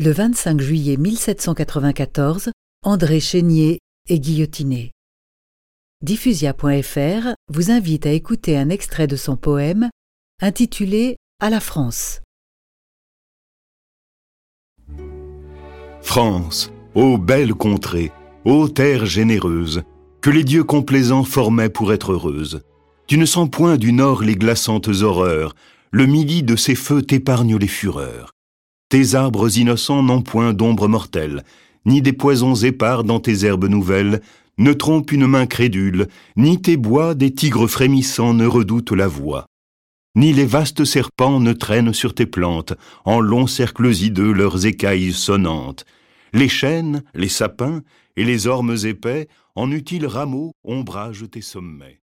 Le 25 juillet 1794, André Chénier est guillotiné. Diffusia.fr vous invite à écouter un extrait de son poème intitulé À la France. France, ô belle contrée, ô terre généreuse, que les dieux complaisants formaient pour être heureuse. Tu ne sens point du nord les glaçantes horreurs, le midi de ces feux t'épargne les fureurs. Tes arbres innocents n'ont point d'ombre mortelle, ni des poisons épars dans tes herbes nouvelles, ne trompe une main crédule, ni tes bois des tigres frémissants ne redoutent la voix. Ni les vastes serpents ne traînent sur tes plantes, en longs cercles hideux leurs écailles sonnantes. Les chênes, les sapins et les ormes épais, en utiles rameaux, ombragent tes sommets.